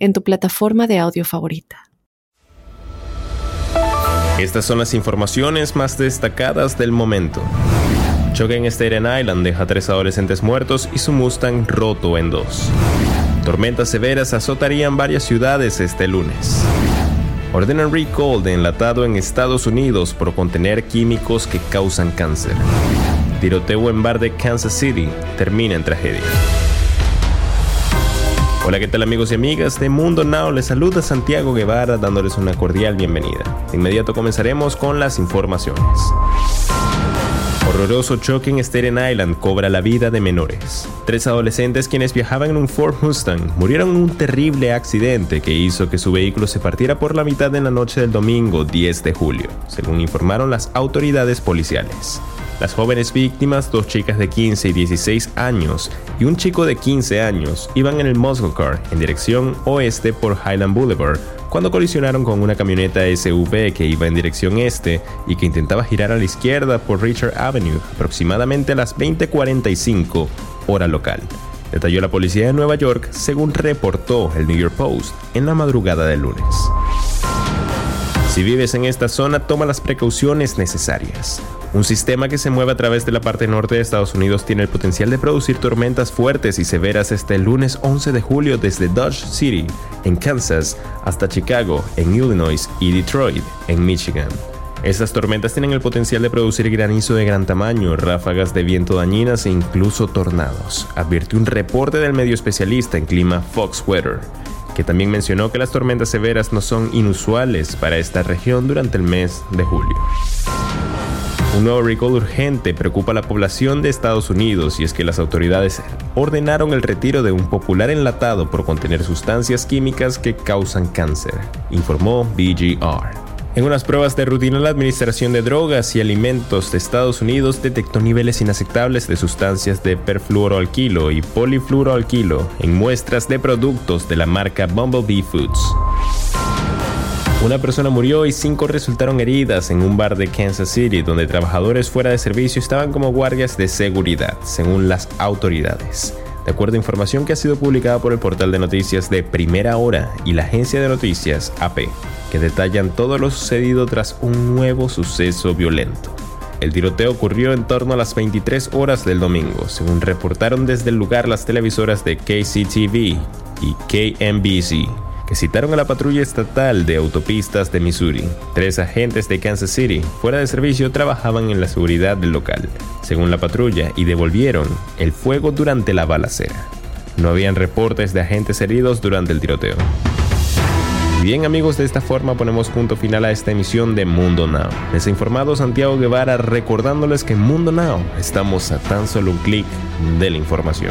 en tu plataforma de audio favorita. Estas son las informaciones más destacadas del momento. Choque en Staten Island deja tres adolescentes muertos y su Mustang roto en dos. Tormentas severas azotarían varias ciudades este lunes. Ordenan recall de enlatado en Estados Unidos por contener químicos que causan cáncer. Tiroteo en bar de Kansas City termina en tragedia. Hola, ¿qué tal amigos y amigas de Mundo Now? Les saluda Santiago Guevara dándoles una cordial bienvenida. De inmediato comenzaremos con las informaciones. Horroroso choque en Staten Island cobra la vida de menores. Tres adolescentes quienes viajaban en un Ford Mustang murieron en un terrible accidente que hizo que su vehículo se partiera por la mitad en la noche del domingo 10 de julio, según informaron las autoridades policiales. Las jóvenes víctimas, dos chicas de 15 y 16 años y un chico de 15 años, iban en el muscle car en dirección oeste por Highland Boulevard cuando colisionaron con una camioneta SUV que iba en dirección este y que intentaba girar a la izquierda por Richard Avenue aproximadamente a las 20:45 hora local. Detalló la policía de Nueva York según reportó el New York Post en la madrugada del lunes. Si vives en esta zona, toma las precauciones necesarias. Un sistema que se mueve a través de la parte norte de Estados Unidos tiene el potencial de producir tormentas fuertes y severas este lunes 11 de julio desde Dodge City, en Kansas, hasta Chicago, en Illinois y Detroit, en Michigan. Estas tormentas tienen el potencial de producir granizo de gran tamaño, ráfagas de viento dañinas e incluso tornados, advirtió un reporte del medio especialista en clima Fox Weather, que también mencionó que las tormentas severas no son inusuales para esta región durante el mes de julio. Un nuevo recall urgente preocupa a la población de Estados Unidos y es que las autoridades ordenaron el retiro de un popular enlatado por contener sustancias químicas que causan cáncer, informó BGR. En unas pruebas de rutina, la Administración de Drogas y Alimentos de Estados Unidos detectó niveles inaceptables de sustancias de perfluoroalquilo y polifluoroalquilo en muestras de productos de la marca Bumblebee Foods. Una persona murió y cinco resultaron heridas en un bar de Kansas City donde trabajadores fuera de servicio estaban como guardias de seguridad, según las autoridades. De acuerdo a información que ha sido publicada por el portal de noticias de Primera Hora y la agencia de noticias AP, que detallan todo lo sucedido tras un nuevo suceso violento. El tiroteo ocurrió en torno a las 23 horas del domingo, según reportaron desde el lugar las televisoras de KCTV y KMBC que a la patrulla estatal de autopistas de Missouri. Tres agentes de Kansas City, fuera de servicio, trabajaban en la seguridad del local, según la patrulla, y devolvieron el fuego durante la balacera. No habían reportes de agentes heridos durante el tiroteo. Bien amigos, de esta forma ponemos punto final a esta emisión de Mundo Now. Les ha informado Santiago Guevara recordándoles que en Mundo Now estamos a tan solo un clic de la información.